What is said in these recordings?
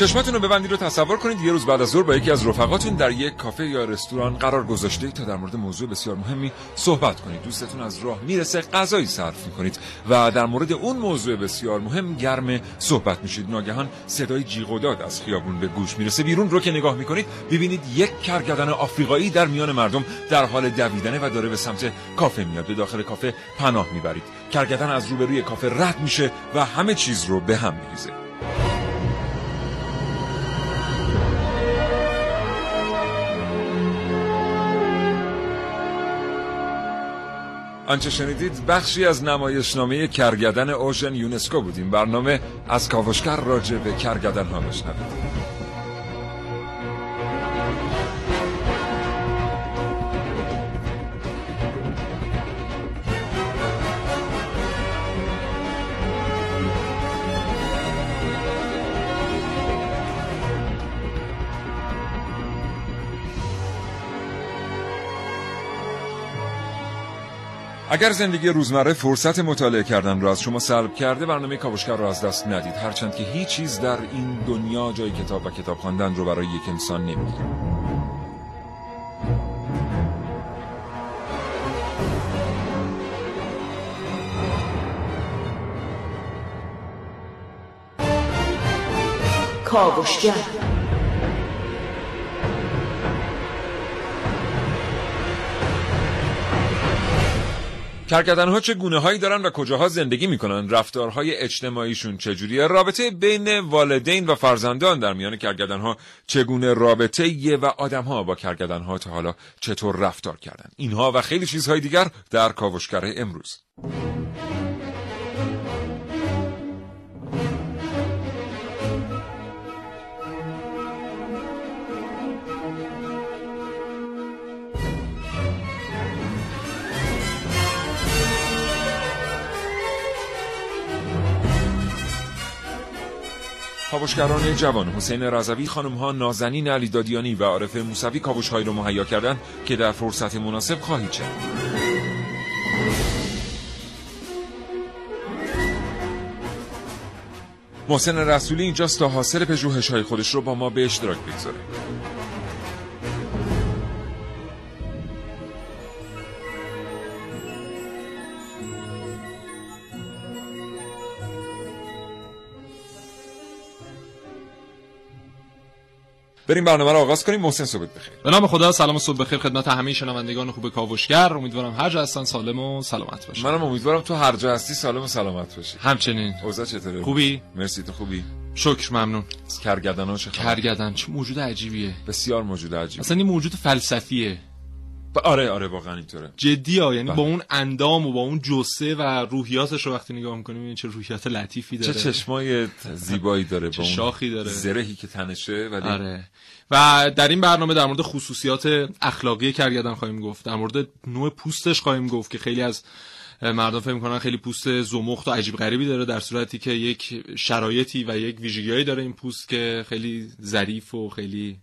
چشمتون رو ببندید رو تصور کنید یه روز بعد از ظهر با یکی از رفقاتون در یک کافه یا رستوران قرار گذاشته تا در مورد موضوع بسیار مهمی صحبت کنید. دوستتون از راه می‌رسه غذایی صرف می‌کنید و در مورد اون موضوع بسیار مهم گرم صحبت میشید. ناگهان صدای جیغ و داد از خیابون به گوش می‌رسه. بیرون رو که نگاه می‌کنید ببینید یک کرگدن آفریقایی در میان مردم در حال دویدنه و داره به سمت کافه میاد. به داخل کافه پناه می‌برید. کرگدن از روبروی کافه رد میشه و همه چیز رو به هم میریزه. آنچه شنیدید بخشی از نمایشنامه کرگدن اوشن یونسکو بودیم برنامه از کاوشگر راجع به کرگدن ها بشنوید اگر زندگی روزمره فرصت مطالعه کردن را از شما سلب کرده برنامه کاوشگر را از دست ندید. هرچند که هیچ چیز در این دنیا جای کتاب و کتاب خواندن رو برای یک انسان نمی‌گیره. کاوشگر کرگدن ها چه گونه هایی دارن و کجاها زندگی می‌کنن؟ رفتارهای اجتماعیشون چجوریه؟ رابطه بین والدین و فرزندان در میان کرگدن ها چگونه رابطه یه و آدم ها با کرگدن ها تا حالا چطور رفتار کردن؟ اینها و خیلی چیزهای دیگر در کاوشگر امروز. کاوشگران جوان حسین رضوی خانم ها نازنین علی دادیانی و عارف موسوی کاوش هایی رو مهیا کردن که در فرصت مناسب خواهید شد. محسن رسولی اینجاست تا حاصل پژوهش های خودش رو با ما به اشتراک بگذاره. بریم برنامه رو آغاز کنیم محسن صبح بخیر. به نام خدا سلام و صبح بخیر خدمت همه شنوندگان خوب کاوشگر. امیدوارم هر جا هستن سالم و سلامت باشن. منم امیدوارم تو هر جا هستی سالم و سلامت باشی. همچنین. اوضاع چطوره؟ خوبی؟ مرسی تو خوبی؟ شکر ممنون. کرگدن ها چه؟ کرگدن چه موجود عجیبیه. بسیار موجود عجیب اصلا این موجود فلسفیه. آره آره واقعا اینطوره جدی ها یعنی بله. با اون اندام و با اون جسه و روحیاتش رو وقتی نگاه می‌کنیم این چه روحیات لطیفی چه داره چشمای زیبایی داره چه شاخی داره. زرهی که تنشه ولی آره و در این برنامه در مورد خصوصیات اخلاقی کرگدن خواهیم گفت در مورد نوع پوستش خواهیم گفت که خیلی از مردم فکر می‌کنن خیلی پوست زمخت و عجیب غریبی داره در صورتی که یک شرایطی و یک ویژگیهایی داره این پوست که خیلی ظریف و خیلی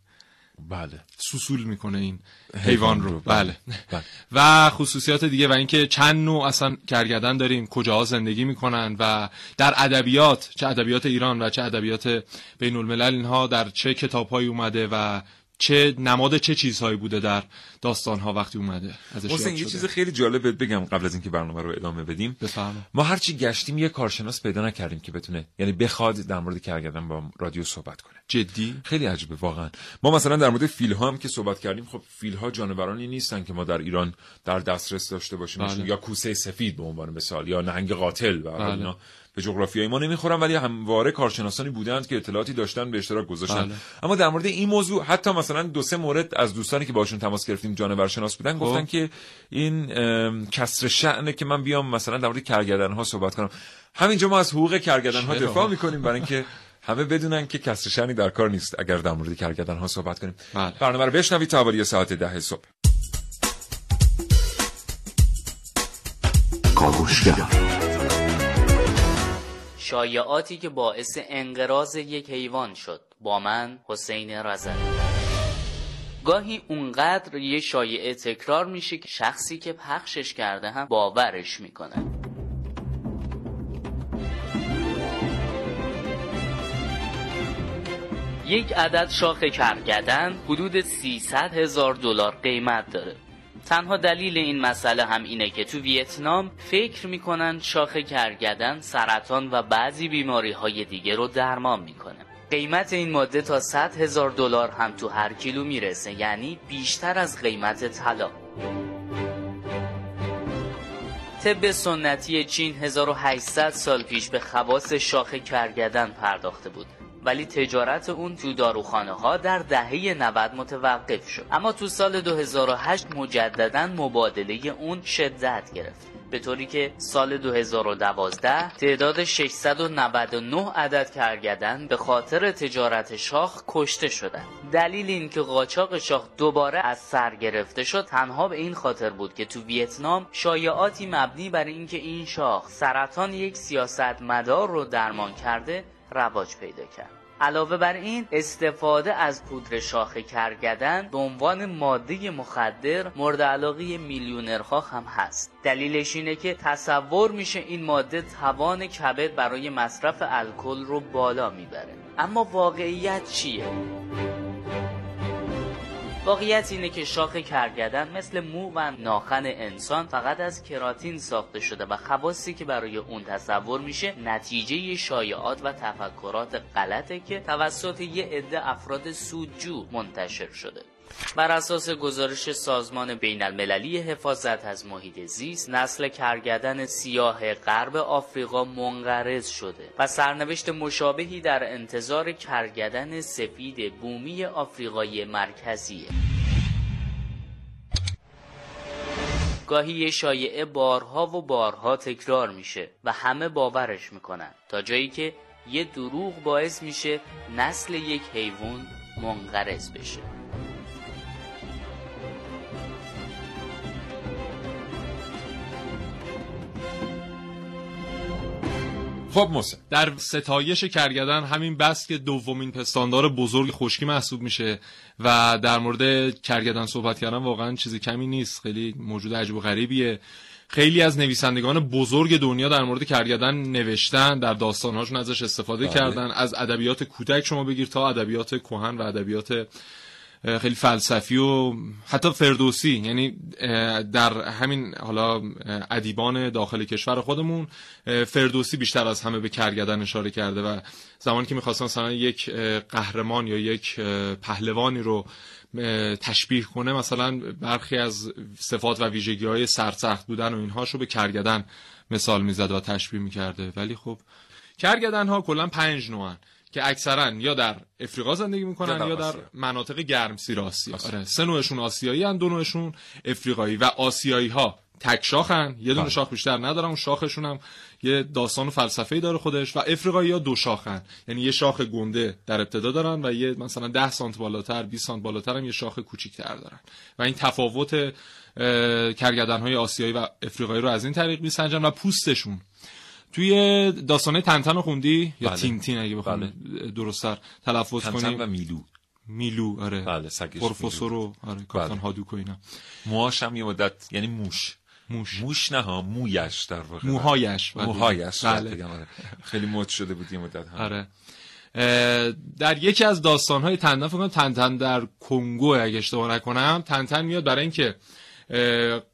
بله. سوسول می‌کنه این حیوان رو. بله. بله. و خصوصیات دیگه و اینکه چند نوع اصلا کرگدن داریم کجاها زندگی می‌کنن و در ادبیات چه ادبیات ایران و چه ادبیات بین الملل اینها در چه کتابهایی اومده و چه نماد چه چیزهایی بوده در داستان ها وقتی اومده؟ ازش حسین یه. چیز خیلی جالب بگم قبل از اینکه برنامه رو ادامه بدیم. بفرما. ما هرچی گشتیم یه کارشناس پیدا نکردیم که بتونه یعنی بخواد در مورد کرگدن با رادیو صحبت کنه. جدی؟ خیلی عجیبه واقعا. ما مثلا در مورد فیل ها هم که صحبت کردیم خب فیل ها جانورانی نیستن که ما در ایران در دسترس داشته باشیم. بله. یا کوسه سفید به عنوان مثال یا نهنگ قاتل و بله. اینا. به جغرافیای ما نمی‌خورن ولی همواره کارشناسانی بودند که اطلاعاتی داشتن به اشتراک گذاشتن بله. اما در مورد این موضوع حتی مثلا دو سه مورد از دوستانی که باشون تماس گرفتیم جانورشناس خب. بودن گفتن که این کسر شأنه که من بیام مثلا در مورد کرگدن ها صحبت کنم همینجا ما از حقوق کرگدن ها؟ دفاع می‌کنیم برای اینکه همه بدونن که کسر شأنی در کار نیست اگر در مورد کرگدن ها صحبت کنیم بله. برنامه رو بشنوید تا حوالی ساعت ده صبح کاوشگر شایعاتی که باعث انقراض یک حیوان شد. با من حسین رزل. گاهی اونقدر یه شایعه تکرار میشه که شخصی که پخشش کرده هم باورش می‌کنه. یک عدد شاخ کرگدن حدود 300 هزار دلار قیمت داره. تنها دلیل این مسئله هم اینه که تو ویتنام فکر می‌کنن شاخ کرگدن سرطان و بعضی بیماری های دیگه رو درمان می‌کنه. قیمت این ماده تا 100 هزار دلار هم تو هر کیلو می‌رسه یعنی بیشتر از قیمت طلا. طب سنتی چین 1800 سال پیش به خواص شاخ کرگدن پرداخته بود. ولی تجارت اون تو داروخانه ها در دهه 90 متوقف شد اما تو سال 2008 مجددا مبادله اون شدت گرفت به طوری که سال 2012 تعداد 699 عدد کرگدن به خاطر تجارت شاخ کشته شدند. دلیل این که قاچاق شاخ دوباره از سر گرفته شد تنها به این خاطر بود که تو ویتنام شایعاتی مبنی بر اینکه این شاخ سرطان یک سیاست مدار رو درمان کرده رواج پیدا کرد. علاوه بر این استفاده از پودر شاخ کرگدن به عنوان ماده مخدر مورد علاقه میلیونرها هم هست. دلیلش اینه که تصور میشه این ماده توان کبد برای مصرف الکل رو بالا می‌بره. اما واقعیت چیه؟ واقعیت اینه که شاخ کرگدن مثل مو و ناخن انسان فقط از کراتین ساخته شده و خواصی که برای اون تصور میشه نتیجه شایعات و تفکرات غلطه که توسط یه عده افراد سودجو منتشر شده. بر اساس گزارش سازمان بین المللی حفاظت از محیط زیست نسل کرگدن سیاه غرب آفریقا منقرض شده و سرنوشت مشابهی در انتظار کرگدن سفید بومی آفریقای مرکزیه. گاهی شایعه بارها و بارها تکرار میشه و همه باورش می‌کنن. تا جایی که یه دروغ باعث میشه نسل یک حیوان منقرض بشه. خب محسن. در ستایش کرگدن همین بس که دومین پستاندار بزرگ خشکی محسوب میشه و در مورد کرگدن صحبت کردن واقعا چیزی کمی نیست. خیلی موجود عجیب و غریبیه. خیلی از نویسندگان بزرگ دنیا در مورد کرگدن نوشتن در داستانهاشون ازش استفاده بله. کردن. از ادبیات کودک شما بگیر تا ادبیات کهن و ادبیات خیلی فلسفی و حتی فردوسی یعنی در همین حالا ادیبان داخل کشور خودمون فردوسی بیشتر از همه به کرگدن اشاره کرده و زمانی که می‌خواستن مثلا یک قهرمان یا یک پهلوانی رو تشبیه کنه مثلا برخی از صفات و ویژگی های سرسخت بودن و اینهاش رو به کرگدن مثال می‌زد و تشبیه می‌کرده. ولی خب کرگدن ها کلا پنج نوعن. که اکثرا یا در افریقا زندگی می‌کنن یا در یا در آسیا. مناطق گرمسیر آسیا آسیا. آره سه نوعشون آسیایی هن دو نوعشون افریقایی و آسیایی ها تک شاخن یه دونه بله. شاخ بیشتر ندارن اون شاخشون هم یه داستان و فلسفه داره خودش و افریقایی ها دو شاخن یعنی یه شاخ گنده در ابتدا دارن و یه مثلا 10 سانت بالاتر 20 سانت بالاتر هم یه شاخ کوچیک‌تر دارن و این تفاوت کرگدن های آسیایی و افریقایی رو از این طریق میسنجن و پوستشون توی داستانه تنتن رو خوندی یا بله. تینتین اگه بخوام بله. درست‌تر تلفظ تنتن کنیم و میلو میلو آره بله سگش پروفسور آره کاپیتان بله. هادوک و اینا موهاش هم یه مدت یعنی موش موش موش نه ها مویش در واقع موهایش بله. موهایش بله. بگم، آره. خیلی مد شده بود یه مدت هم آره در یکی از داستانهای تندن فکر کنم تنتن در کنگو اگه اشتباه نکنم تنتن میاد برای اینکه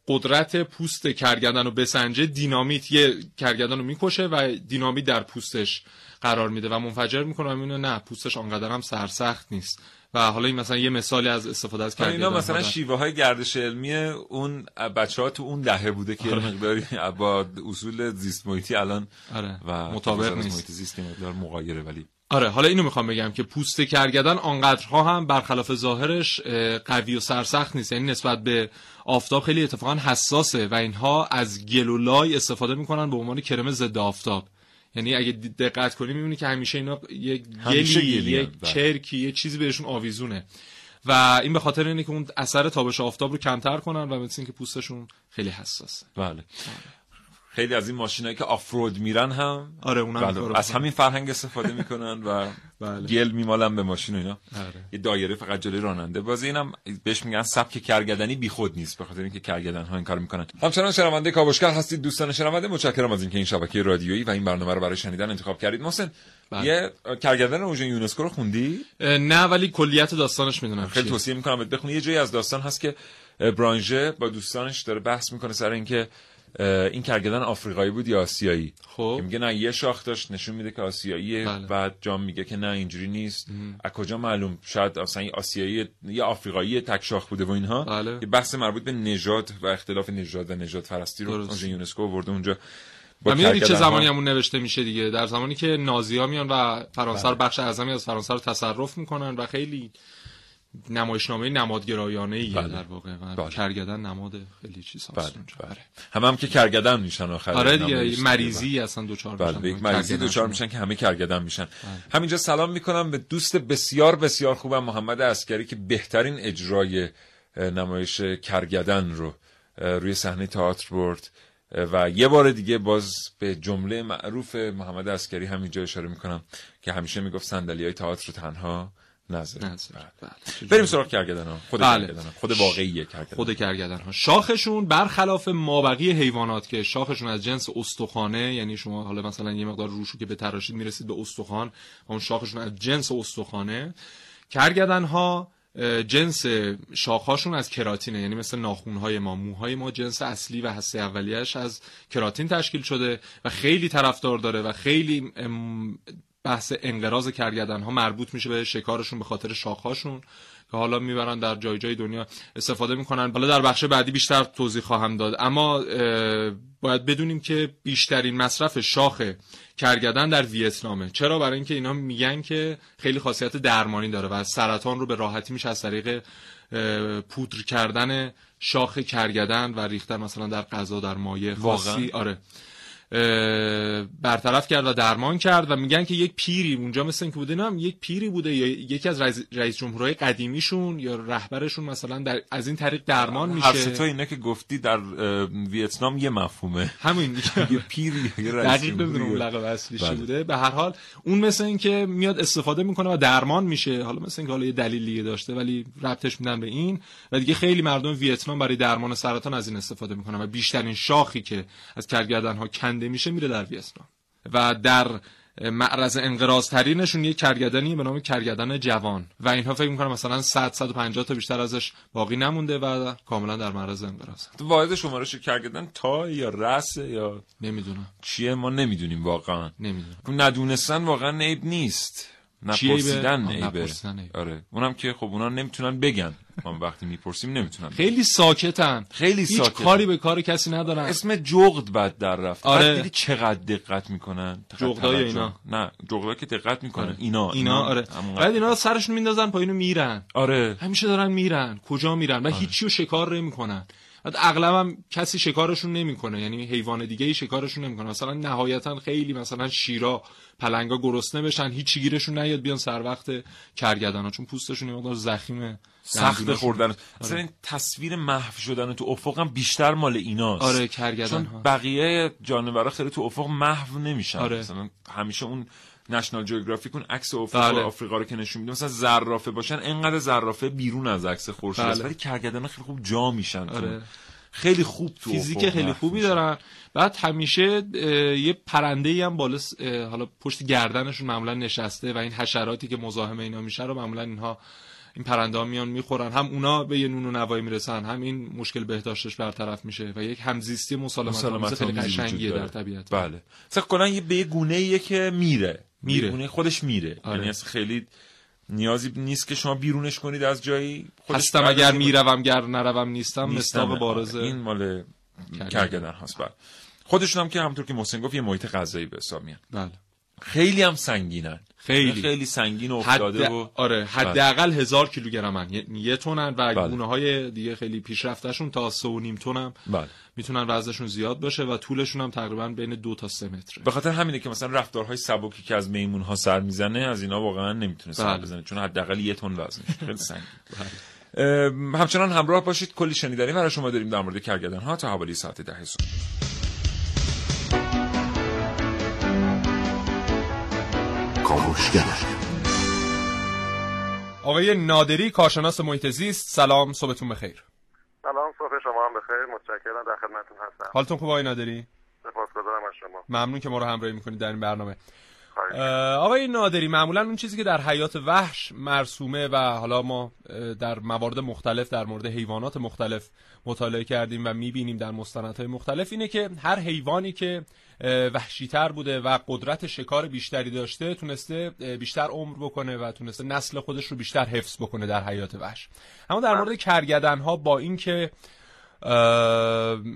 قدرت پوست کرگدن رو بسنجه دینامیت یه کرگدن رو می‌کشه و دینامیت در پوستش قرار میده و منفجر می‌کنه و نه پوستش آنقدر هم سرسخت نیست و حالا این مثلا یه مثالی از استفاده از کرگدن اینا مثلا شیوه های گردش علمی اون بچه ها تو اون دهه بوده که آره. مقداری با اصول زیست محیطی الان آره. و مطابق نیست زیست مقدار مغایره ولی آره حالا اینو می‌خوام بگم که پوست کرگدن آنقدرها هم برخلاف ظاهرش قوی و سرسخت نیست. یعنی نسبت به آفتاب خیلی اتفاقا حساسه و اینها از گل و لای استفاده می‌کنن به عنوان کرم ضد آفتاب. یعنی اگه دقت کنی می‌بینی که همیشه اینا یک گلی یک بله. چرکی یه چیزی بهشون آویزونه. و این به خاطر اینه که اون اثر تابش آفتاب رو کمتر کنن و مثل اینکه پوستشون خیلی حساسه. بله. خیلی از این ماشینایی که آفرود میرن هم آره اونم بله. از همین فرهنگ استفاده می‌کنن و بله. گل میمالن به ماشین اینا آره. یه دایره فقط جلوی راننده باز اینم بهش میگن سبک کرگدنی بیخود نیست به خاطر اینکه کرگدن ها این کار می‌کنن همچنان شنونده کاوشگر هستید دوستان شنونده متشکرم از اینکه این شبکه رادیویی و این برنامه رو برای شنیدن انتخاب کردید محسن بله. یه کرگدن اوژن یونسکو رو خوندی نه ولی کلیت داستانش می‌دونم خیلی توصیه می‌کنم بخونی یه جایی از داستان هست که برانژه با دوستانش داره بحث می‌کنه سر اینکه این کرگدن آفریقایی بود یا آسیایی؟ خب. میگه نه یه شاخ داشت نشون میده که آسیاییه بله. بعد جام میگه که نه اینجوری نیست. از کجا معلوم؟ شاید اصلا آسیایی یا آفریقایی تک شاخ بوده و اینها. بله. یه بحث مربوط به نژاد و اختلاف نژاد و نژاد فرستی رو اونجا یونسکو آورده اونجا. با چه زمانی همون نوشته میشه دیگه؟ در زمانی که نازی میان و فرانسه بله. بخش اعظمی از فرانسه رو تصرف می‌کنن و خیلی نمایشنامه نمادگرایانه ای بله. در واقع بله. کرگدن نماد خیلی چیز بله. بله. هم هم که کرگدن میشن آخر آره دیگه مریضی اصلا دوچار بله. میشن یک مریضی دوچار میشن که همه کرگدن میشن بله. همینجا سلام می‌کنم به دوست بسیار بسیار خوبم محمد اسکری که بهترین اجرای نمایش کرگدن رو روی صحنه تئاتر برد و یه بار دیگه باز به جمله معروف محمد اسکری همینجا اشاره می‌کنم که همیشه می‌گفت صندلی های تئاتر رو تنها نظر بله. بله. بریم سراغ کرگدن ها خود بله. کرگدن ها. خود واقعی کرگدن خود کرگدن ها شاخشون برخلاف مابقی حیوانات که شاخشون از جنس استخوانه یعنی شما حالا مثلا یه مقدار روشو که به تراشید می‌رسید به استخوان اون شاخشون از جنس استخوانه کرگدن ها جنس شاخهاشون از کراتینه یعنی مثل ناخونهای ما موهای ما جنس اصلی و هسته اولیش از کراتین تشکیل شده و خیلی طرفدار داره و خیلی بحث انقراض کرگدن ها مربوط میشه به شکارشون به خاطر شاخهاشون که حالا می‌برن در جای جای دنیا استفاده می‌کنن. حالا در بخش بعدی بیشتر توضیح خواهم داد. اما باید بدونیم که بیشترین مصرف شاخ کرگدن در ویتنامه. چرا؟ برای اینکه اینا میگن که خیلی خاصیت درمانی داره و سرطان رو به راحتی میشه از طریق پودر کردن شاخ کرگدن و ریختن مثلا در غذا در مایع خاصی آره. برطرف کرد و درمان کرد و میگن که یک پیری اونجا مثل که بوده هم یک پیری بوده. یا یکی از رئیس, رئیس جمهورهای قدیمیشون یا رهبرشون مثلا در از این طریق درمان میشه. هر تو اینا که گفتی در ویتنام یه مفهومه. همین. یه پیری یه دقیق نمی‌دونم لقب اصلیش بله. بوده. به هر حال اون مثل اینکه میاد استفاده می‌کنه و درمان میشه. حالا مثل اینکه حالا یه دلیلی داشته ولی ربطش میدن به این. و دیگه خیلی مردم ویتنام برای درمان سرطان از این استفاده می‌کنن و بیشترین شاخی که از کرگدن ها کنده میشه میره در ویتنام. و در معرض انقراض ترینشون یه کرگدنی به نام کرگدن جوان. و اینها فکر می‌کنم مثلا 100 150 تا بیشتر ازش باقی نمونده و کاملا در معرض انقراض تو واحد شمارش کرگدن تا یا رس یا نمی‌دونم. چیه؟ ما نمی‌دونیم واقعا. نمی‌دونم. ندونستن واقعا عیب نیست. نپرسیدن عیبه آره. اونم که خب اونا نمی‌تونن بگن. ما وقتی می‌پرسیم نمی‌تونن خیلی ساکتن. خیلی هیچ ساکتن. کاری به کار کسی ندارن. اسم جغد بعد در رفت آره. دیدی چقدر دقت می‌کنن؟ جغدای اینا. نه جغدا که دقت می‌کنن آره. اینا. اینا آره. بعد اینا سرشون میندازن پایینو میرن. آره. همیشه دارن میرن. کجا میرن؟ و آره. هیچیو شکار نمی‌کنن. اغلب هم کسی شکارشون نمی‌کنه. یعنی حیوان دیگه ای شکارشون نمی‌کنه. مثلا نهایتا خیلی مثلا شیرا پلنگا گرسنه بشن هیچ گیرشون نیاد بیان سر وقت کرگدن ها چون پوستشون یه مقدار زخیمه سخت خوردن. آره. مثلا این تصویر محو شدن تو افق هم بیشتر مال ایناست. آره کرگدن چون. بقیه جانورا خیلی تو افق محو نمیشن. آره. مثلا همیشه اون نشنال جیوگرافیک اون عکس افق بله. آفریقا رو که نشون میده مثلا زرافه باشن انقدر زرافه بیرون از عکس خورشید بله. ولی کرگدن خیلی خوب جا میشن آره. خیلی خوب تو فیزیک خیلی خوبی. دارن بعد همیشه یه پرنده ای هم بالا حالا پشت گردنشون معمولا نشسته و این حشراتی که مزاحم اینا میشه رو معمولا اینها این پرنده ها میان می‌خورن هم اونا به یه نون و نوایی می‌رسن هم این مشکل بهداشتش برطرف میشه و یک همزیستی مسالمت مسالمت خیلی قشنگیه در. طبیعت بله مثلا کلا یه به گونه که میره میره. گونه خودش میره آره. یعنی اصلا خیلی نیازی نیست که شما بیرونش کنید از جایی هستم اگر می‌روم گر نروم نیستم. مستاق بارز آره. این مال کرگدن. کرگدن هست بله خودشون هم که همونطور که محسن گفت یه محیط غذایی به حساب میان بله خیلی هم سنگینن. خیلی. خیلی سنگین و حد افتاده و آره حداقل هزار کیلوگرمن. یه, تونن و بله. گونه های دیگه خیلی پیشرفتشون تا سه و نیم تن هم بله. می‌تونن وزنشون زیاد باشه و طولشون هم تقریبا بین دو تا سه متره. به خاطر همینه که مثلا رفتارهای سبکی که از میمون ها سر می‌زنه از اینا واقعا نمی‌تونه سر بله. بزنه. چون حداقل یه تن وزنش خیلی سنگین. همچنان همراه باشید. کلی شنیدنی برای شما داریم در مورد کرگدن ها تا حوالی ساعت ده صبح. کاوشگر آقای نادری کارشناس محیط زیست سلام صبحتون بخیر. سلام صبح شما هم بخیر. متشکرم در خدمتتون هستم. حالتون خوب آقای نادری؟ سپاسگزارم از شما. ممنون که ما رو همراهی می‌کنید در این برنامه. آقای نادری معمولا اون چیزی که در حیات وحش مرسومه و حالا ما در موارد مختلف در مورد حیوانات مختلف مطالعه کردیم و می‌بینیم در مستندهای مختلف اینه که هر حیوانی که وحشیتر بوده و قدرت شکار بیشتری داشته تونسته بیشتر عمر بکنه و تونسته نسل خودش رو بیشتر حفظ بکنه در حیات وحش. اما در مورد کرگدن ها با اینکه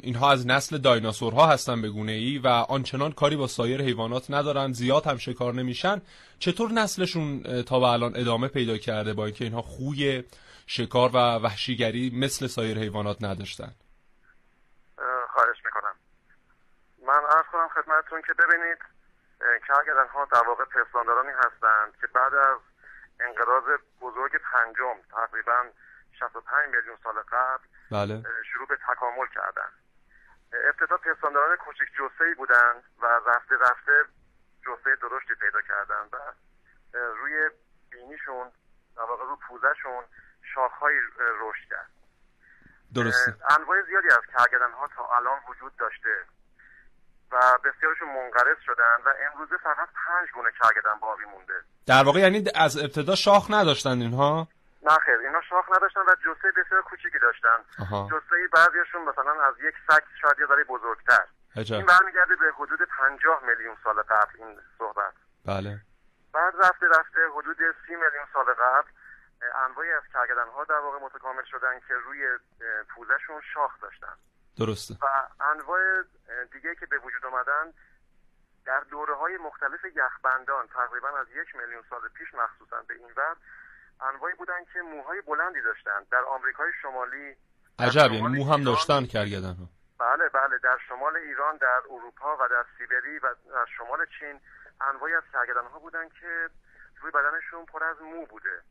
اینها از نسل دایناسورها هستن به گونه ای و آنچنان کاری با سایر حیوانات ندارن زیاد هم شکار نمیشن. چطور نسلشون تا به الان ادامه پیدا کرده با اینکه اینها خوی شکار و وحشیگری مثل سایر حیوانات نداشتن؟ اه، خواهش می‌کنم. من عرض کنم خدمتتون که ببینید اه، کرگدن ها در واقع پستاندارانی هستند که بعد از انقراض بزرگ پنجم تقریبا 65 میلیون سال قبل بله. شروع به تکامل کردن. ابتدا پستانداران کوچک جسه بودند و رفته رفته جسه درشتی پیدا کردن و روی بینیشون در واقع رو پوزشون شاخهایی رشد کرد. درسته. انواع زیادی از کرگدن ها تا الان وجود داشته و بسیارشون منقرض شدن و امروزه فقط پنج گونه کرگدن باقی مونده. در واقع یعنی از ابتدا شاخ نداشتن اینها؟ نه خیر اینا شاخ نداشتن و جسه بسیار کوچیکی داشتن. جسه بعضیشون مثلا از یک سگ شاید یه بزرگتر. عجب. این برمیگرده به حدود 50 میلیون سال قبل این صحبت. بله. بعد رفته رفته حدود 30 میلیون سال قبل انواعی از کرگدن ها در واقع متکامل شدن که روی پوزشون شاخ داشتن. درسته. و انواع دیگه که به وجود اومدن در دوره های مختلف یخبندان تقریبا از یک میلیون سال پیش مخصوصا به این ور انواعی بودن که موهای بلندی داشتن. در آمریکای شمالی عجب یعنی مو هم داشتن کرگدن ها. بله بله. در شمال ایران در اروپا و در سیبری و در شمال چین انواعی از کرگدن ها بودن که روی بدنشون پر از مو بوده.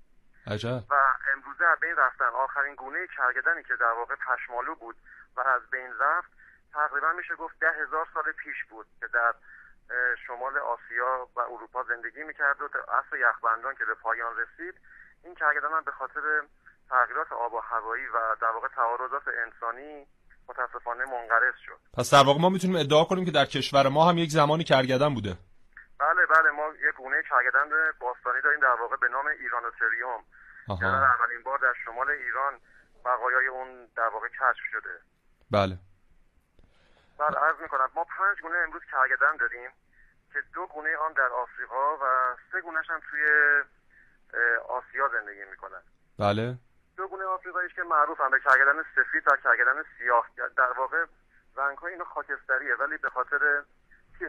عجب. و امروزه از بین رفتن. آخرین گونه کرگدنی که در واقع پشمالو بود و از بین رفت تقریبا میشه گفت ده هزار سال پیش بود که در شمال آسیا و اروپا زندگی می‌کرد و اصل یخبندان که به پایان رسید این کرگدن هم به خاطر تغییرات آب و هوایی و در واقع تعارضات انسانی متاسفانه منقرض شد. پس در واقع ما می‌تونیم ادعا کنیم که در کشور ما هم یک زمانی کرگدن بوده. بله بله ما یک گونه کرگدن باستانی داریم در واقع به نام ایرانوتریوم. که در آها اولین بار در شمال ایران بقایای اون در واقع کشف شده. بله. بعد عرض می‌کنم ما پنج گونه امروز کرگدن داریم که دو گونه آن در آفریقا و سه گونهش هم توی آسیا زندگی می‌کنن. بله. دو گونه آفریقاییش که معروف هم به کرگدن سفید و کرگدن سیاه. در واقع رنگ های اینا خاکستریه ولی به خاطر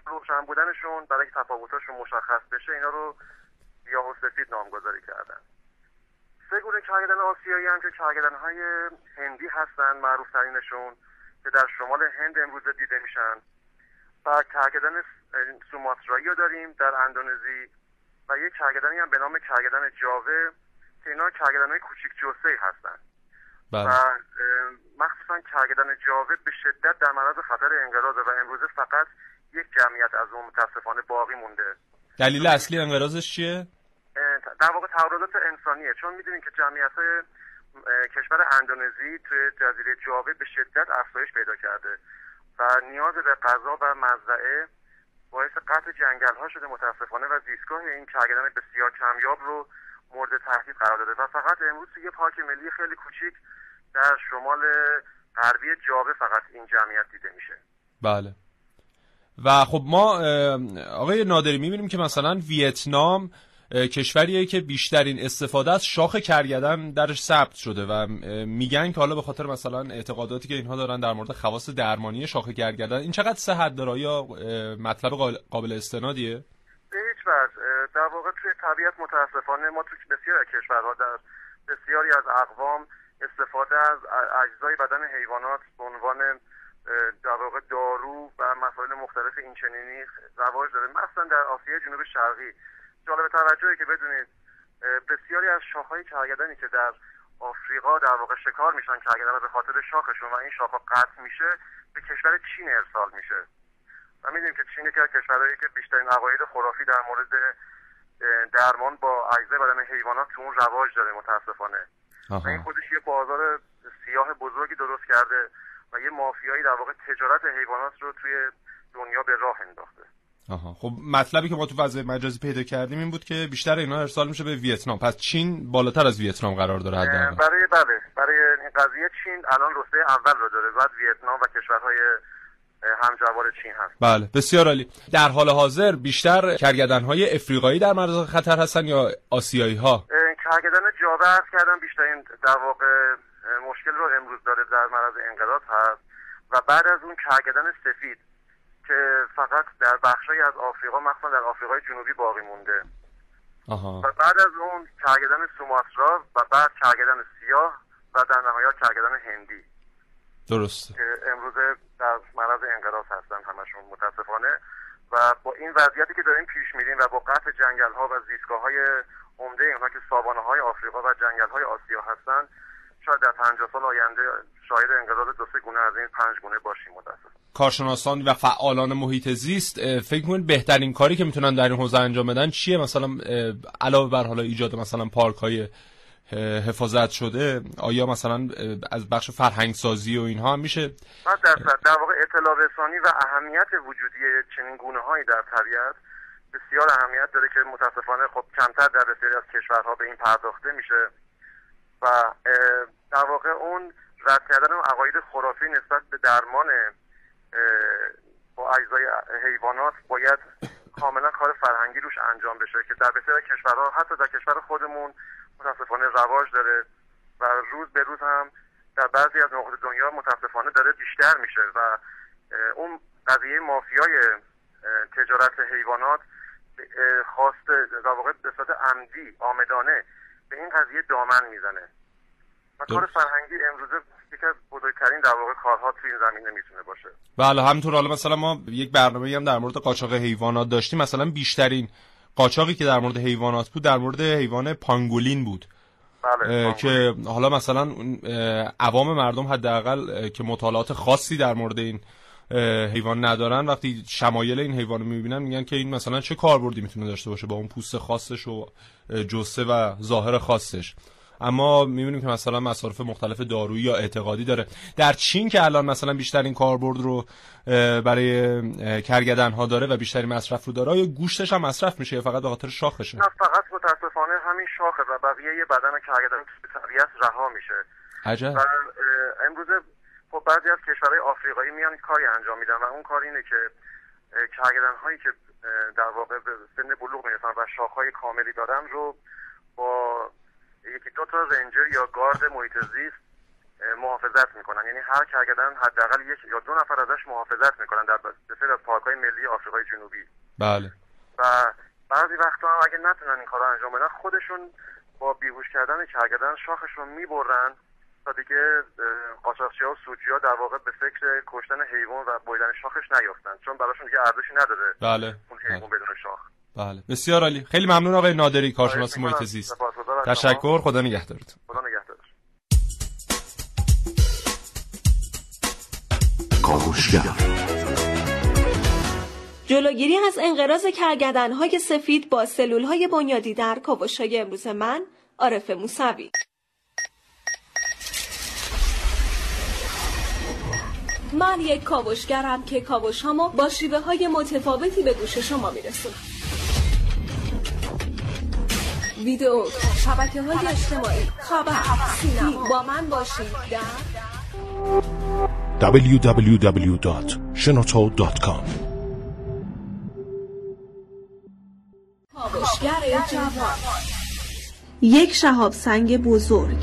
روشن بودنشون برای که تفاوتاشون مشخص بشه اینا رو سیاه و سفید نامگذاری کردن. سه گونه کرگدن آسیایی هم که کرگدن های هندی هستن معروف ترینشون که در شمال هند امروزه دیده میشن. و کرگدن سوماترایی رو داریم در اندونزی و یک کرگدنی هم به نام کرگدن جاوه که اینا کرگدن های کوچیک جسه هستن. و بله اه، مخصوصا کرگدن جاوه به شدت در معرض خطر انقراضه و امروزه فقط یک جمعیت از اون متاسفانه باقی مونده. دلیل اصلی انقراضش چیه؟ در واقع تعارضات انسانیه. چون می‌دونیم که جمعیت های کشور اندونزی توی جزیره جاوه به شدت افزایش پیدا کرده و نیاز به غذا و مزرعه باعث قطع جنگل ها شده متاسفانه و زیستگاه این کرگدن بسیار کمیاب رو مورد تهدید قرار داده و فقط امروز یه پارک ملی خیلی کوچیک در شمال غربی جاوه فقط این جمعیت دیده میشه. بله. و خب ما آقای نادری می‌بینیم که مثلا ویتنام کشوریه که بیشترین استفاده از شاخ کرگدن درش ثبت شده و میگن که حالا به خاطر مثلا اعتقاداتی که اینها دارن در مورد خواص درمانی شاخ کرگدن این چقدر صحت داره یا مطلب قابل استنادیه؟ به هیچ وجه. در واقع توی طبیعت متاسفانه ما توی بسیار کشورها در بسیاری از اقوام استفاده از اجزای بدن حیوانات به عنوان در واقع دارو و مسائل مختلف اینچنینی رواج داره. مثلا در آسیای جنوب شرقی جالب توجهی که بدونید بسیاری از شاخهای کرگدنی که در آفریقا در واقع شکار میشن کرگدن به خاطر شاخشون و این شاخها قطع میشه به کشور چین ارسال میشه. و می‌دونیم که چین که کشورهایی که بیشترین عقاید خرافی در مورد درمان با اجزای بدن حیوانات تو اون رواج داره متاسفانه. و این خودش یه بازار سیاه بزرگی درست کرده و یه مافیایی در واقع تجارت حیوانات رو توی دنیا به راه انداخته. آها. خب مطلبی که ما تو فضای مجازی پیدا کردیم این بود که بیشتر اینا ارسال میشه به ویتنام. پس چین بالاتر از ویتنام قرار داره حداقل. برای بله. برای این قضیه چین الان رتبه اول رو داره. بعد ویتنام و کشورهای همجوار چین هست. بله بسیار عالی. در حال حاضر بیشتر کرگدن های افریقایی در معرض خطر هستن یا آسیایی ها کرگدن جابه هست کردن بیشترین در واقع مشکل رو امروز داره در معرض انقراض هست. و بعد از اون کرگدن سفید. که فقط در بخشی از آفریقا مخصوصا در آفریقای جنوبی باقی مونده. آها. و بعد از اون کرگدن سوماترا و بعد کرگدن سیاه و در نهایت کرگدن هندی. درست که امروز در معرض انقراض هستن همشون متاسفانه. و با این وضعیتی که داریم پیش میریم و با قطع جنگل ها و زیستگاه های عمده اینها که سابانه های آفریقا و جنگل های آسیا هستن شاید در 50 سال آینده شاهد انقراض دو سه گونه از این پنج گونه باشیم متاسف کارشناسان و فعالان محیط زیست فکر کنید بهترین کاری که می‌تونن در این حوزه انجام بدن چیه؟ مثلا علاوه بر حالا ایجاد مثلا پارک های حفاظت شده آیا مثلا از بخش فرهنگ سازی و اینها هم میشه؟ در, در واقع اطلاع رسانی و اهمیت وجودی چنین گونه هایی در طبیعت بسیار اهمیت داره که متاسفانه خب کمتر در بسیاری از کشورها به این پرداخته میشه و در واقع اون رد کردن عقاید خرافی نسبت به درمان با اجزای حیوانات باید کاملا کار فرهنگی روش انجام بشه که در بسیار کشورها حتی در کشور خودمون متاسفانه رواج داره و روز به روز هم در بعضی از نقاط دنیا متاسفانه داره بیشتر میشه و اون قضیه مافیای تجارت حیوانات خواسته در واقع به صورت عمدی آمدانه به این قضیه دامن می‌زنه. و کار فرهنگی امروزه یکی از بزرگترین در واقع کارها توی این زمینه می‌تونه باشه. بله همینطور. حالا مثلا ما یک برنامه هم در مورد قاچاق حیوانات داشتیم. مثلا بیشترین قاچاقی که در مورد حیوانات بود در مورد حیوان پانگولین بود. بله که حالا مثلا عوام مردم حداقل که مطالعات خاصی در مورد این حیوان ندارن وقتی شمایل این حیوان رو می‌بینن میگن که این مثلا چه کاربردی می‌تونه داشته باشه با اون پوست خاصش و جسه و ظاهر خاصش. اما می‌بینیم که مثلا مصارف مختلف دارویی یا اعتقادی داره. در چین که الان مثلا بیشترین کاربرد رو برای کرگدن ها داره و بیشترین مصرف رو داره یا گوشتش هم مصرف میشه یا فقط به خاطر شاخشه؟ نه فقط متاسفانه همین شاخه و بقیه بدن کرگدن به طبیعت رها میشه. عجب. و امروز خب بعضی از کشورهای آفریقایی میان کاری انجام میدن و اون کار اینه که کرگدن هایی که در واقع به سن بلوغ می‌رسن و شاخهای کاملی دارن رو با یکی دو تا رنجر یا گارد محیط زیست محافظت می‌کنن. یعنی هر کرگدن حداقل یک یا دو نفر ازش محافظت می‌کنن در بسیار از پارک های ملی آفریقای جنوبی. بله. و بعضی وقتا هم اگه نتونن این کار رو انجام بدن خودشون با بیهوش کردن کرگدن شاخشون می‌برن تا دیگه قاچاقچی ها و سوجی ها در واقع به فکر کشتن حیوان و بریدن شاخش نیافتن. چون براشون دیگه ارزشی نداره بله. اون حیوان بدون شاخ. بله. بسیار عالی. خیلی ممنون آقای نادری کارشناس محیط زیست. تشکر. خدا نگهدارت خدا جلوگیری از انقراض کرگدن های سفید با سلول های بنیادی در کاوشهای امروز من عارف موسوی. من یک کاوشگرم که کاوشهامو با شیوه های متفاوتی به گوش شما میرسونم. ویدیو شبکه های اجتماعی. خبر سینما. با من باشید. در www.shenoto.com یک شهاب سنگ بزرگ.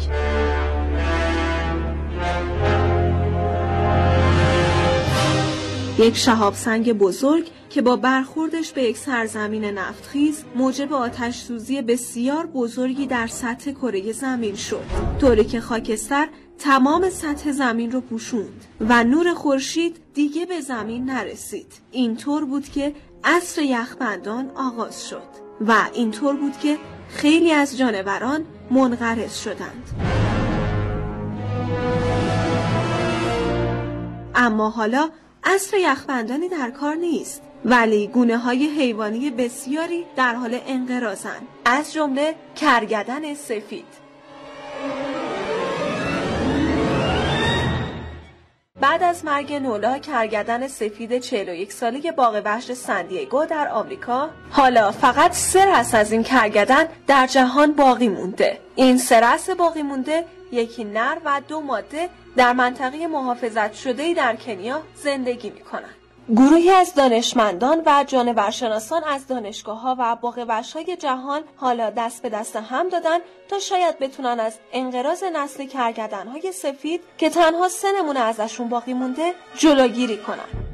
یک شهاب سنگ بزرگ که با برخوردش به یک سرزمین نفتخیز موجب آتش سوزی بسیار بزرگی در سطح کره زمین شد. طوری که خاکستر تمام سطح زمین رو پوشوند و نور خورشید دیگه به زمین نرسید. اینطور بود که عصر یخبندان آغاز شد و اینطور بود که خیلی از جانوران منقرض شدند. اما حالا عصر یخبندانی در کار نیست ولی گونه های حیوانی بسیاری در حال انقراضن از جمله کرگدن سفید. بعد از مرگ نولا کرگدن سفید 41 ساله باغ وحش سندیگو در آمریکا حالا فقط سه رس از این کرگدن در جهان باقی مونده. این سه رس باقی مونده یکی نر و دو ماده در منطقه محافظت شده در کنیا زندگی می کنند. گروهی از دانشمندان و جانورشناسان از دانشگاه ها و باغ های جهان حالا دست به دست هم دادن تا شاید بتونن از انقراض نسل کرگدن های سفید که تنها سه نمونه ازشون باقی مونده جلوگیری کنن.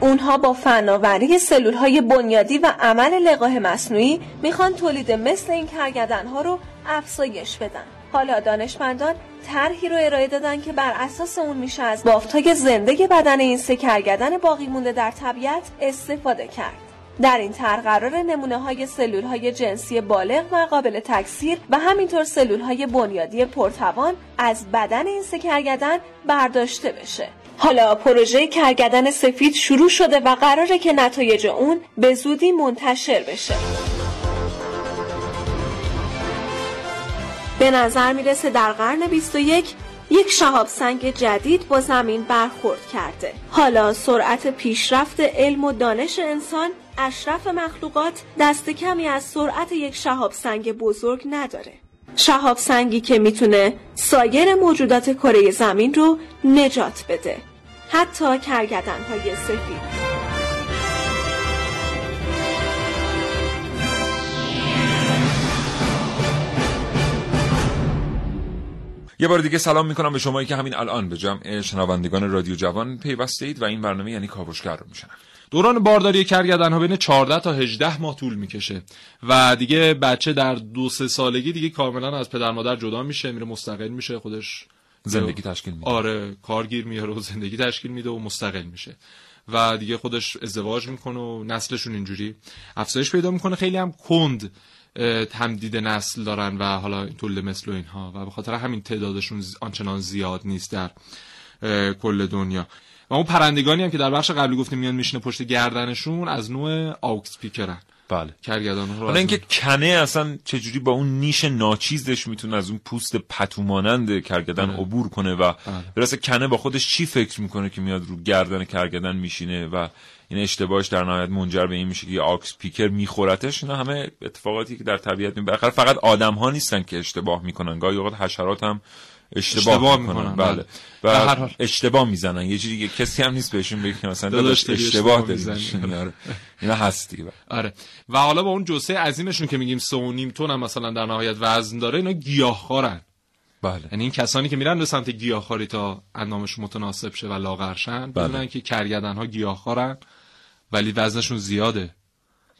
اونها با فناوری سلول های بنیادی و عمل لقاه مصنوعی می‌خوان تولید مثل این کرگدن ها رو افزایش بدن. حالا دانشمندان طرحی رو ارائه دادن که بر اساس اون میشه از بافتهای زنده بدن این سه کرگدن باقی مونده در طبیعت استفاده کرد. در این طرح قرار نمونه های سلول های جنسی بالغ و قابل تکثیر و همینطور سلول های بنیادی پرتوان از بدن این سه برداشته بشه. حالا پروژه کرگدن سفید شروع شده و قراره که نتایج اون به زودی منتشر بشه. به نظر می‌رسه در قرن 21 یک شهاب سنگ جدید با زمین برخورد کرده. حالا سرعت پیشرفت علم و دانش انسان اشرف مخلوقات دست کمی از سرعت یک شهاب سنگ بزرگ نداره. شهاب سنگی که می‌تونه سایر موجودات کره زمین رو نجات بده. حتی کرگدن های سفید یه بار دیگه سلام می‌کنم به شمایی که همین الان به جمع شنوندگان رادیو جوان پیوسته اید و این برنامه یعنی کاوشگر رو میشنن دوران بارداری کرگدن ها بین 14 تا 18 ماه طول می‌کشه و دیگه بچه در دو سه سالگی دیگه کاملا از پدر مادر جدا میشه میره مستقل میشه خودش زندگی تشکیل میده. آره کارگیر میاره و زندگی تشکیل میده و مستقل میشه. و دیگه خودش ازدواج می‌کنه و نسلشون اینجوری. افزایش پیدا می‌کنه. خیلی هم کند تمدید نسل دارن و حالا این طول مثل و اینها. و به خاطر همین تعدادشون آنچنان زیاد نیست در کل دنیا. و اون پرندگانی هم که در بخش قبلی گفتیم میان میشینه پشت گردنشون از نوع آوکس پیکرن بله کرگدان حالا اینکه کنه اصلا چجوری با اون نیش ناچیزش می‌تونه از اون پوست پتومانند کرگدن بله. عبور کنه و بله. برسه کنه با خودش چی فکر می‌کنه که میاد رو گردن کرگدن میشینه و این اشتباهش در نهایت منجر به این میشه که آکس پیکر میخورتش اینا همه اتفاقاتی که در طبیعت می فقط آدم ها نیستن که اشتباه می‌کنن گاهی اوقات حشرات هم اشتباه, اشتباه می‌کنن. می‌کنن، بله. بله. و در هر حال. اشتباه می‌زنن. یه که کسی هم نیست بهشون بگه مثلا داداش اشتباه داری. آره. اینا هست دیگه. آره. و حالا با اون جسه عظیمشون که میگیم نیم تن هم مثلا در نهایت وزن داره اینا گیاهخوارن. بله. یعنی این کسانی که میرن به سمت گیاهخواری تا اندامشون متناسب شه و لاغرشن بله. بدونن که کرگدن ها گیاهخوارن ولی وزنشون زیاده.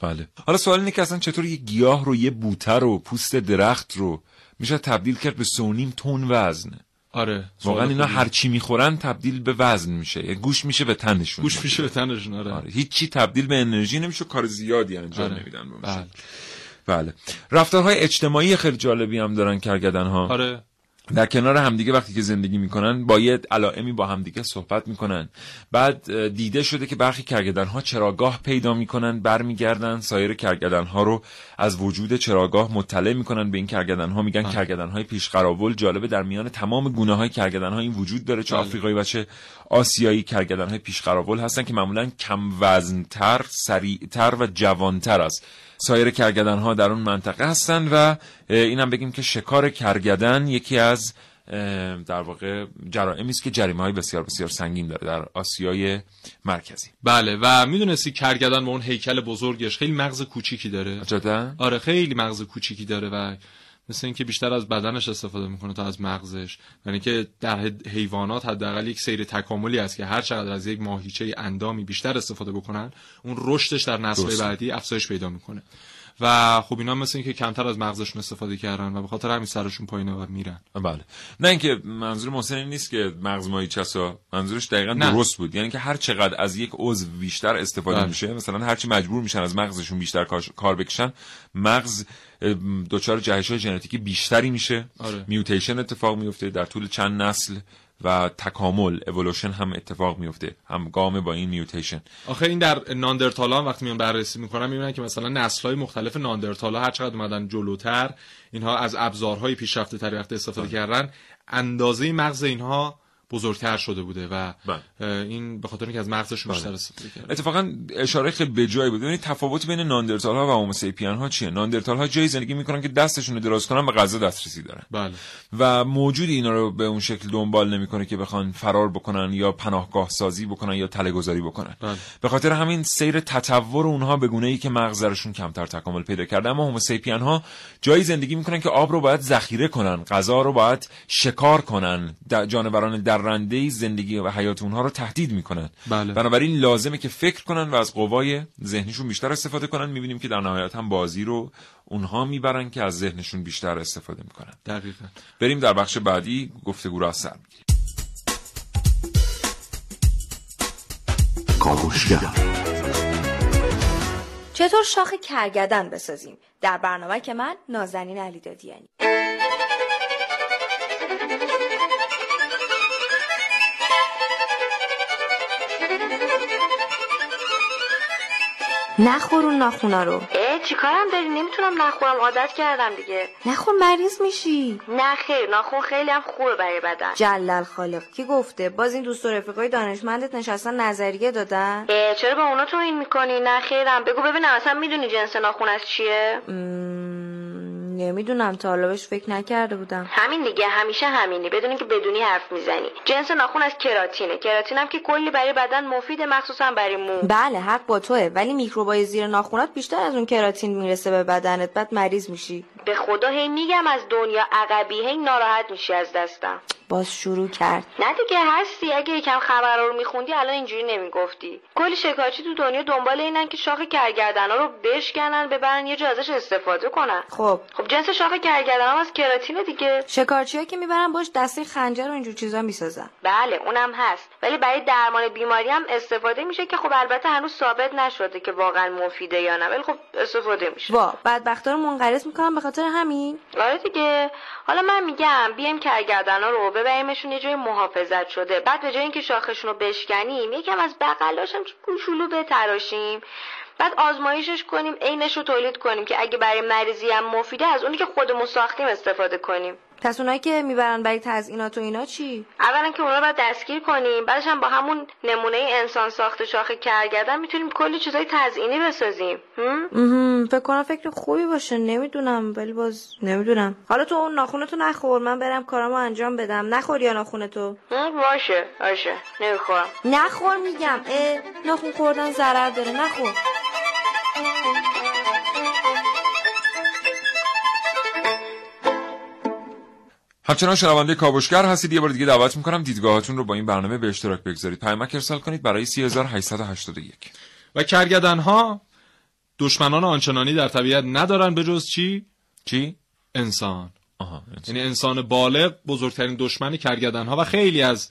بله. حالا سوال اینه که اصلا چطور یه گیاه رو یه بوته رو پوست درخت رو میشه تبدیل کرد به سونیم تون وزن آره واقعا اینا. هر چی می‌خورن تبدیل به وزن میشه یعنی گوش میشه به تنشون گوش میشه به تنشون آره, آره. هیچی تبدیل به انرژی نمیشه کار زیادی انجام آره. نمیدن بله. بله رفتارهای اجتماعی خیلی جالبی هم دارن کرگدن ها آره در کنار همدیگه وقتی که زندگی می‌کنن با یه علائمی با همدیگه صحبت می‌کنن. بعد دیده شده که برخی کرگدن ها چراگاه پیدا می‌کنن برمیگردن سایر کرگدن ها رو از وجود چراگاه مطلع می‌کنن به این کرگدن ها میگن کرگدن های پیش قراول جالبه در میان تمام گونه های کرگدن ها این وجود داره چه بله. آفریقایی و چه آسیایی کرگدن های پیش قراول هستن که معمولا کم وزنتر سریعتر و جوانتر است. سایر کرگدن ها در اون منطقه هستن و اینم بگیم که شکار کرگدن یکی از در واقع جرائمی است که جریمه های بسیار بسیار سنگین داره در آسیای مرکزی. بله و می‌دونستی کرگدن با اون هیکل بزرگش خیلی مغز کوچیکی داره؟ جدا آره خیلی مغز کوچیکی داره و مثل اینکه بیشتر از بدنش استفاده می‌کنه تا از مغزش یعنی که در حیوانات حداقل یک سیر تکاملی است که هر چقدر از یک ماهیچه اندامی بیشتر استفاده بکنن اون رشدش در نسل. بعدی افزایش پیدا می‌کنه و خب اینا مثل اینکه کمتر از مغزشون استفاده کردن و به خاطر همین سرشون پایینه و میرن بله نه اینکه منظور محسن این نیست که مغز ماهی چسا منظورش دقیقا نه. درست بود یعنی که هر چقدر از یک عضو بیشتر استفاده بله. میشه مثلا هرچی مجبور میشن از مغزشون بیشتر کار بکشن مغز اه، دچار جهش های ژنتیکی بیشتری میشه آره. میوتیشن اتفاق میفته در طول چند نسل و تکامل اولوشن هم اتفاق میفته هم گام با این میوتیشن آخه این در ناندرتالا وقتی میان بررسی می‌کنن می‌بینن که مثلا نسل‌های مختلف ناندرتالا هر چقدر اومدن جلوتر اینها از ابزارهای پیشرفته تری وقتی استفاده کردن اندازه مغز اینها بزرگتر شده بوده و بله. این به خاطر اینکه از مغزشون بیشتر استفاده اتفاقا اشاره خیلی به جایی بود. ببینید تفاوت بین ناندرتال ها و هوموسیپین ها چیه؟ ناندرتال ها جایی زندگی می‌کنن که دستشون رو دراز کنن به غذا دسترسی دارن. بله. و موجود اینا رو به اون شکل دنبال نمی‌کنه که بخوان فرار بکنن یا پناهگاه سازی بکنن یا تله گذاری بکنن. بله. به خاطر همین سیر تطور اونها به گونه ای که مغزشون کمتر تکامل پیدا کرده. اما هوموسیپین ها جایی زندگی می‌کنن که آب رو باید ذخیره کنن غذا رو باید شکار کنن. جانوران درنده زندگی و حیات اونها رو تهدید می‌کنن بله. بنابراین لازمه که فکر کنن و از قوای ذهنیشون بیشتر استفاده کنن. می‌بینیم که در نهایت هم بازی رو اونها می‌برن که از ذهنشون بیشتر استفاده می‌کنن. دقیقا. بریم در بخش بعدی گفتگو را از سر می‌گیریم. چطور شاخ کرگدن بسازیم؟ در برنامه که من نازنین علی نخور اون ناخونا رو. اه چیکارم داری؟ نمی‌تونم نخورم. عادت کردم دیگه. نخور مریض میشی. نه خیر. ناخون خیلی هم خوبه برای بدن. جلل خالق کی گفته؟ باز این دوست و رفیقای دانشمندت نشستن نظریه دادن؟ اه چرا با اونا توهین می‌کنی؟ نه خیرم. بگو ببینم اصلا می‌دونی جنس ناخون از چیه؟ مم، نمی‌دونم تا حالا بهش فکر نکرده بودم. همین دیگه. همیشه همینی. بدونی که بدونی حرف می‌زنی. جنس ناخون از کراتینه. کراتین هم که کلی برای بدن مفیده مخصوصا برای مو. بله حق با توه. ولی میکروبای زیر ناخونات بیشتر از اون کراتین می‌رسه به بدنت. بعد مریض میشی. به خدا هی میگم از دنیا عقبی هی ناراحت میشی از دستم. باز شروع کرد. نه دیگه هستی. اگه یکم خبر رو میخوندی الان اینجوری نمی‌گفتی. کلی شکارچی تو دنیا دنبال اینن که شاخ کرگردنا رو بشکنن ببرن یه جا ازش استفاده کنن. خب. خب جنس شاخ کرگردن از کراتینه دیگه. شکارچی که می‌برن باش دسته خنجر و اینجور چیزا می‌سازن. بله اونم هست. ولی برای درمان بیماری هم استفاده میشه که خب البته هنوز ثابت نشده که واقعا مفیده یا نه. ولی خب استفاده میشه. وا بدبختا رو منقرض می‌کنن خاطر همین؟ آره دیگه. حالا من میگم بیایم کرگردنا رو ببریمشون یه جای محافظت شده. بعد به جای اینکه شاخشون رو بشکنیم یکم از بغلاش هم کوچولو بتراشیم. بعد آزمایشش کنیم عینش رو تولید کنیم که اگه برای مریضی هم مفیده از اونی که خودمون ساختیم استفاده کنیم. پس اونایی که می‌برن برای تزیینات و اینا چی؟ اولا که اونا رو باید دستگیر کنیم. بعدش هم با همون نمونه انسان ساخته شاخ کرگردن می‌تونیم کلی چیزای تزئینی بسازیم. فکر کنم فکر خوبی باشه. نمی‌دونم. ولی باز نمی‌دونم. حالا تو اون ناخونتو نخور. من برم کارامو انجام بدم. نخور یا ناخونتو باشه. باشه. نمی‌خورم نخور میگم. اه ناخون خوردن ضرر داره. نخور. همچنان شنونده کاوشگر هستید. یه بار دیگه دعوت می‌کنم دیدگاهاتون رو با این برنامه به اشتراک بگذارید. پیامک ارسال کنید برای 3881 و کرگدن ها دشمنان آنچنانی در طبیعت ندارن به جز چی؟ چی؟ انسان. آها یعنی انسان بالغ بزرگترین دشمن کرگدن ها و خیلی از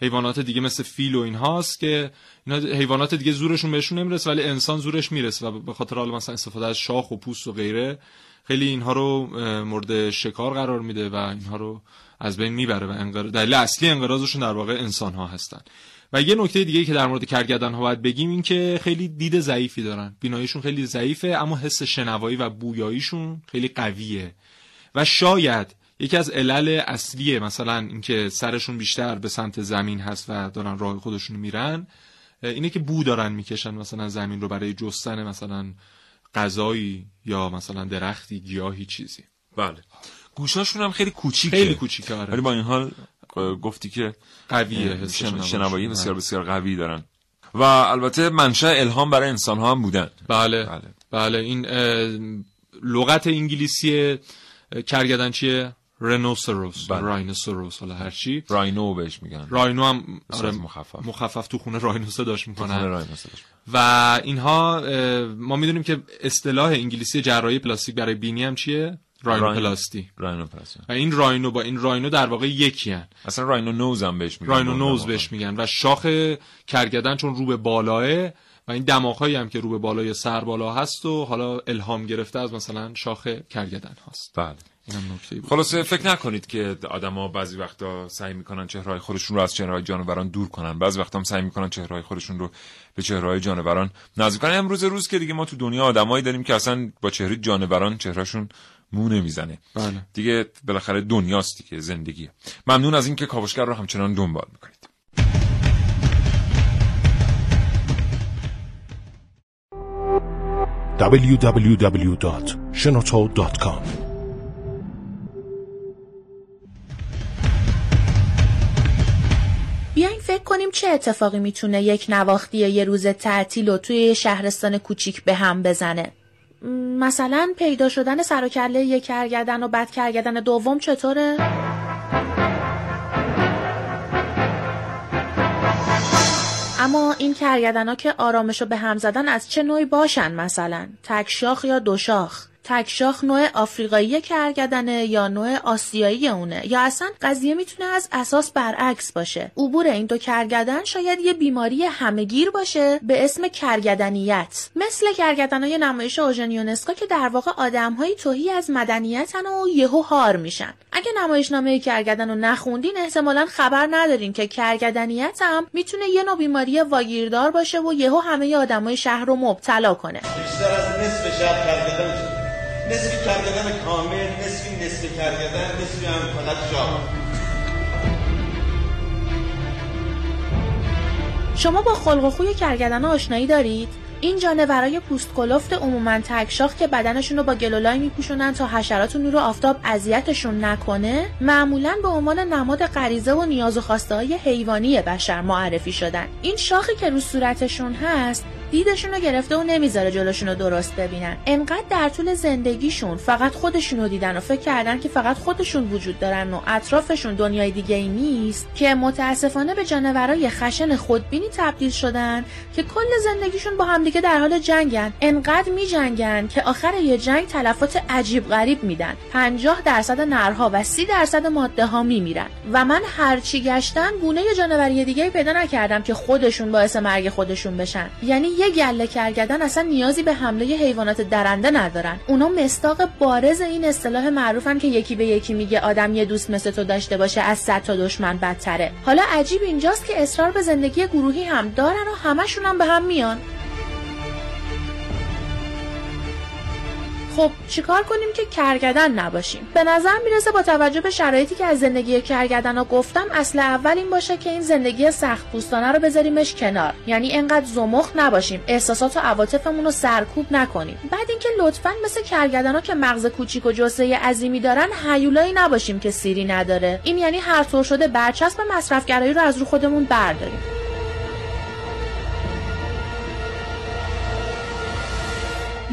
حیوانات دیگه مثل فیل و اینهاست که اینا حیوانات دیگه زورشون بهشون نمی‌رسه ولی انسان زورش می‌رسه و به خاطر حالا مثلا استفاده از شاخ و پوست و غیره خیلی اینها رو مورد شکار قرار میده و اینها رو از بین می‌بره و انقر... دلیل اصلی انقراضشون در واقع انسان ها هستن. و یه نکته دیگه که در مورد کرگدن ها باید بگیم این که خیلی دید ضعیفی دارن. بیناییشون خیلی ضعیفه اما حس شنوایی و بویاییشون خیلی قویه. و شاید یکی از علل اصلیه مثلا اینکه سرشون بیشتر به سمت زمین هست و دارن راه خودشون میرن اینه که بو دارن می‌کشن مثلا زمین رو برای جستن مثلا غذایی یا مثلا درختی گیاهی چیزی. بله. گوشاشون هم خیلی کوچیکه. خیلی کوچیکه آره. ولی با این حال گفتی که قویه شن... شنوایی. بسیار بسیار قوی دارن. و البته منشأ الهام برای انسان ها هم بودن. بله. بله, بله. این لغت انگلیسی کرگدن چیه؟ رنوسروس بله. راینوسروس حالا هر چی. راینو بهش میگن. راینو هم آره مخفف. مخفف تو خونه راینوس داشت می‌کنن و اینها ما می‌دونیم که اصطلاح انگلیسی جراحی پلاستیک برای بینی هم چیه؟ راینو پلاستی راینو پلاستی و این راینو با این راینو در واقع یکی هن. اصلا راینو نوز هم بهش میگن. راینو نوز بهش میگن. و شاخ کرگدن چون رو به بالاه و این دماغهایی هم که رو به بالای سر بالا هست و حالا الهام گرفته از مثلا شاخ کرگدن هاست. بله. خلاصه فکر نکنید که آدما بعضی وقتا سعی می‌کنن چهرهای خودشون رو از چهرهای جانوران دور کنن. بعضی وقتا هم سعی می‌کنن چهرهای خودشون رو به چهرهای جانوران نزدیک کنن. امروز روز که دیگه ما تو دنیا آدمایی داریم که اصلا با چهره جانوران چهرهشون مو نمی‌زنه. بله. دیگه بالاخره دنیاست دیگه زندگیه. ممنون از اینکه کاوشگر رو همچنان دنبال می‌کنید. www.shenoto.com فکر کنیم چه اتفاقی می‌تونه یک نواختی یه روز تعطیل و توی شهرستان کوچیک به هم بزنه؟ مثلا پیدا شدن سر و کله یک کرگدن و بد کرگدن دوم چطوره؟ اما این کرگدن ها که آرامش رو به هم زدن از چه نوعی باشن مثلا؟ تک شاخ یا دو شاخ تکشاخ نوع آفریقایی کرگدنه یا نوع آسیایی اونه. یا اصلا قضیه می‌تونه از اساس برعکس باشه. عبور این دو کرگدن شاید یه بیماری همهگیر باشه به اسم کرگدنیت مثل کرگدنهای نمایش اوژن یونسکو که در واقع آدمهایی توهی از مدنیتن و یهو هار میشن. اگه نمایشنامه کرگدن رو نخوندین احتمالا خبر ندارین که کرگدنیت هم می‌تونه یه نوع بیماری واگیردار باشه و یهو همه آدمای شهر رو مبتلا کنه. بیشتر از نصف شهر کرگدن نصفی کرگدن کامل نصفی نصف کرگدن نصفی هم فقط شاه شما با خلق و خوی کرگدن آشنایی دارید؟ این جانورای پوست کلفت عموما تکشاخ که بدنشون رو با گلولای میپوشونن تا حشرات و نور آفتاب اذیتشون نکنه؟ معمولا به عنوان نماد غریزه و نیاز و خواسته های حیوانی بشر معرفی شدن. این شاخی که رو صورتشون هست دیدشون رو گرفته و نمی‌ذاره جلوشون رو درست ببینن. انقدر در طول زندگیشون فقط خودشون رو دیدن و فکر کردن که فقط خودشون وجود دارن و اطرافشون دنیای دیگه ای نیست که متاسفانه به جانورای خشن خودبینی تبدیل شدن که کل زندگیشون با همدیگه در حال جنگن. انقدر می جنگن که آخر یه جنگ تلفات عجیب غریب میدن. 50 درصد نرها و 30 درصد ماده ها میمیرن. و من هرچی گشتم گونه جانوری دیگه پیدا نکردم که خودشون باعث مرگ خودشون بشن. یعنی یه گله کرگدن اصلا نیازی به حمله حیوانات درنده ندارن. اونا مستاق بارز این اصطلاح معروفن که یکی به یکی میگه آدم یه دوست مثل تو داشته باشه از صد تا دشمن بدتره. حالا عجیب اینجاست که اصرار به زندگی گروهی هم دارن و همشون هم به هم میان. خب چیکار کنیم که کرگدن نباشیم؟ به نظر می‌رسه با توجه به شرایطی که از زندگی کرگدن ها گفتم اصل اول این باشه که این زندگی سخت پوستانه رو بذاریمش کنار. یعنی انقدر زمخ نباشیم. احساسات و عواطفمون رو سرکوب نکنیم. بعد اینکه لطفا مثل کرگدن ها که مغز کوچیک و جسه عظیمی دارن هیولایی نباشیم که سیری نداره. این یعنی هر طور شده برچسب مصرفگرایی رو از رو خودمون برداریم.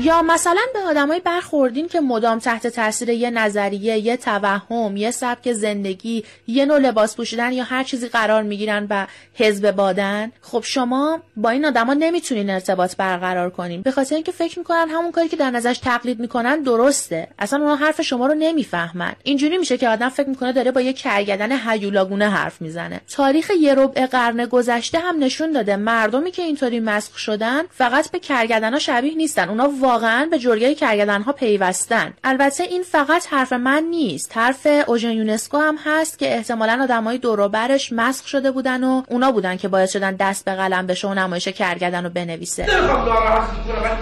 یا مثلا به آدمای برخوردین که مدام تحت تاثیر یه نظریه یه توهم یه سبک زندگی یه نوع لباس پوشیدن یا هر چیزی قرار می‌گیرن و حزب بادن خب شما با این آدما نمی‌تونین ارتباط برقرار کنین. به خاطر اینکه فکر می‌کنن همون کاری که در نظرش تقلید می‌کنن درسته. اصلا اونها حرف شما رو نمی‌فهمن. اینجوری میشه که آدم فکر می‌کنه داره با یه کرگدن هیولاگونه حرف می‌زنه. تاریخ یه ربع قرن گذشته هم نشون داده مردمی که اینطوری مسخ شدن فقط به کرگدنا شبیه نیستن. اونا واقعا به جرگه کرگدن ها پیوستن. البته این فقط حرف من نیست. حرف اوژن یونسکو هم هست که احتمالا آدمای دور و برش مسخ شده بودن و اونا بودن که باعث شدن دست به قلم بشه و نمایش کرگدن رو بنویسه.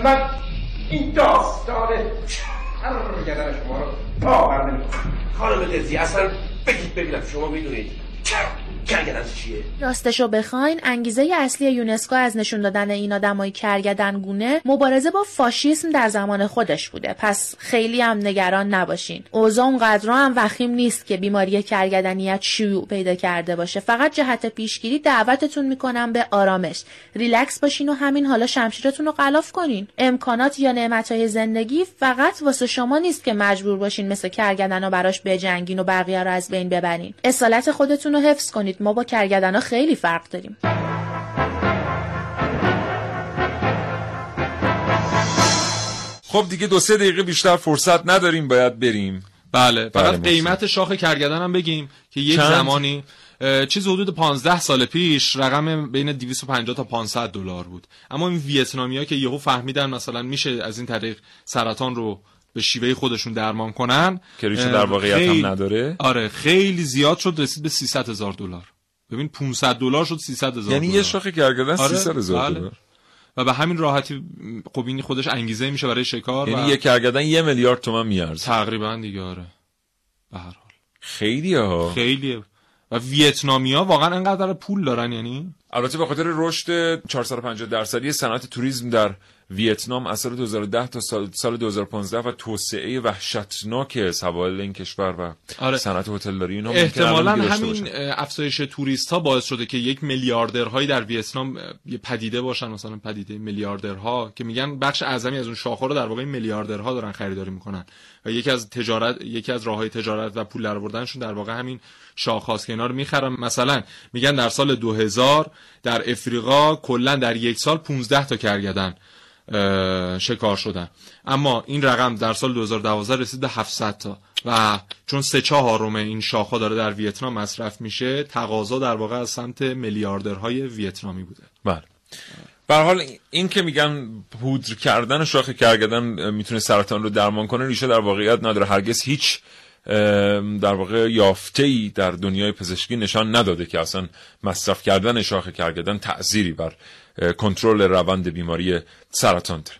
من این داستان کرگدن شما رو باور نمی‌کنم. خانم دزی اصلا بگید ببینم. شما می‌دونید. کرگدن چیه؟ راستشو بخواین انگیزه اصلی یونسکو از نشون دادن این آدمای کرگدن گونه مبارزه با فاشیسم در زمان خودش بوده. پس خیلی هم نگران نباشین. اوضاع اونقدر هم وخیم نیست که بیماری کرگدنیت شیوع پیدا کرده باشه. فقط جهت پیشگیری دعوتتون می‌کنم به آرامش. ریلکس باشین و همین حالا شمشیرتون رو غلاف کنین. امکانات یا نعمتهای زندگی فقط واسه شما نیست که مجبور باشین مثل کرگدن رو براش بجنگین و بقیه رو از بین ببرین. اصالت خودتون رو حفظ کنید. ما با کرگدن ها خیلی فرق داریم. خب دیگه دو سه دقیقه بیشتر فرصت نداریم باید بریم. بله فقط بله، قیمت شاخ کرگدن هم بگیم که یک چند؟ زمانی چیز حدود 15 سال پیش رقم بین 250 تا 500 دلار بود. اما این ویتنامیا که یهو فهمیدن مثلا میشه از این طریق سرطان رو به شیوه خودشون درمان کنن. که ریشه در واقعیت هم خیلی- نداره. آره خیلی زیاد شد رسید به 300 هزار دلار. ببین 500 دلار شد 300 هزار یعنی یه شاخ کرگدن آره، 300 هزار بله. دلار. و به همین راحتی خب این خودش انگیزه میشه برای شکار یعنی و یه کرگدن یه میلیارد تومن میارزه. تقریبا دیگه آره. به هر حال. خیلی ها. خیلیه. و ویتنامیا واقعا انقدر پول دارن یعنی؟ البته به خاطر رشد 450 درصدی صنعت توریسم در ویتنام از سال 2010 تا سال, سال 2015 و توسعه وحشتناک سواحل این کشور و آره. صنعت هتلداری اینا احتمالا همین افزایش توریست ها باعث شده که یک میلیاردرهایی در ویتنام یه پدیده باشن مثلا پدیده میلیاردرها که میگن بخش اعظمی از اون شاخه رو در واقع میلیاردرها دارن خریداری می‌کنن. و یکی از تجارت یکی از راههای تجارت و پول درآوردنشون در واقع همین شاخهاست که اینا رو می‌خرن. مثلا میگن در سال 2000 در افریقا کلا در یک سال 15 تا کرگدن. شکار شدن. اما این رقم در سال 2012 رسید به 700 تا. و چون سه چهارم این شاخه داره در ویتنام مصرف میشه تقاضا در واقع از سمت میلیاردرهای ویتنامی بوده. بله. به حال این که میگن پودر کردن شاخ کرگدن می‌تونه سرطان رو درمان کنه ریشه در واقعیت نداره. هرگز هیچ در واقع یافته ای در دنیای پزشکی نشان نداده که اصلا مصرف کردن شاخ کرگدن تأثیری بر کنترل روند بیماری سرطان داره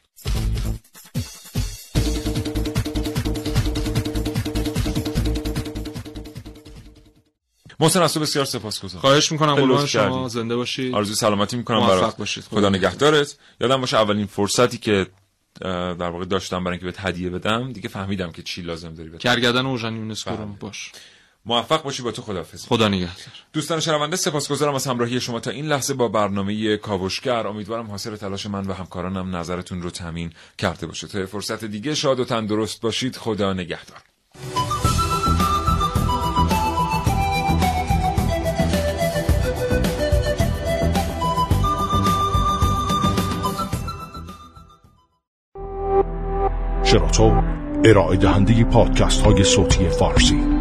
محسن بسیار سپاسگزارم. خواهش می‌کنم قربان شما. زنده باشید. آرزوی سلامتی می‌کنم برات. باشید. خدا نگهدارت. یادم باشه اولین فرصتی که در واقع داشتم برای اینکه بهت هدیه بدم دیگه فهمیدم که چی لازم داری بدم کرگدن اوژن یونسکو رو بله. باش. موفق باشی با تو خداحافظ خدا نگهدار. دوستان شنونده سپاسگزارم از همراهی شما تا این لحظه با برنامه کاوشگر. امیدوارم حاصل تلاش من و همکارانم نظرتون رو تامین کرده باشه. تا فرصت دیگه شاد و تندرست باشید خدا نگهدار. شراطو ارائه دهنده پادکست های صوتی فارسی.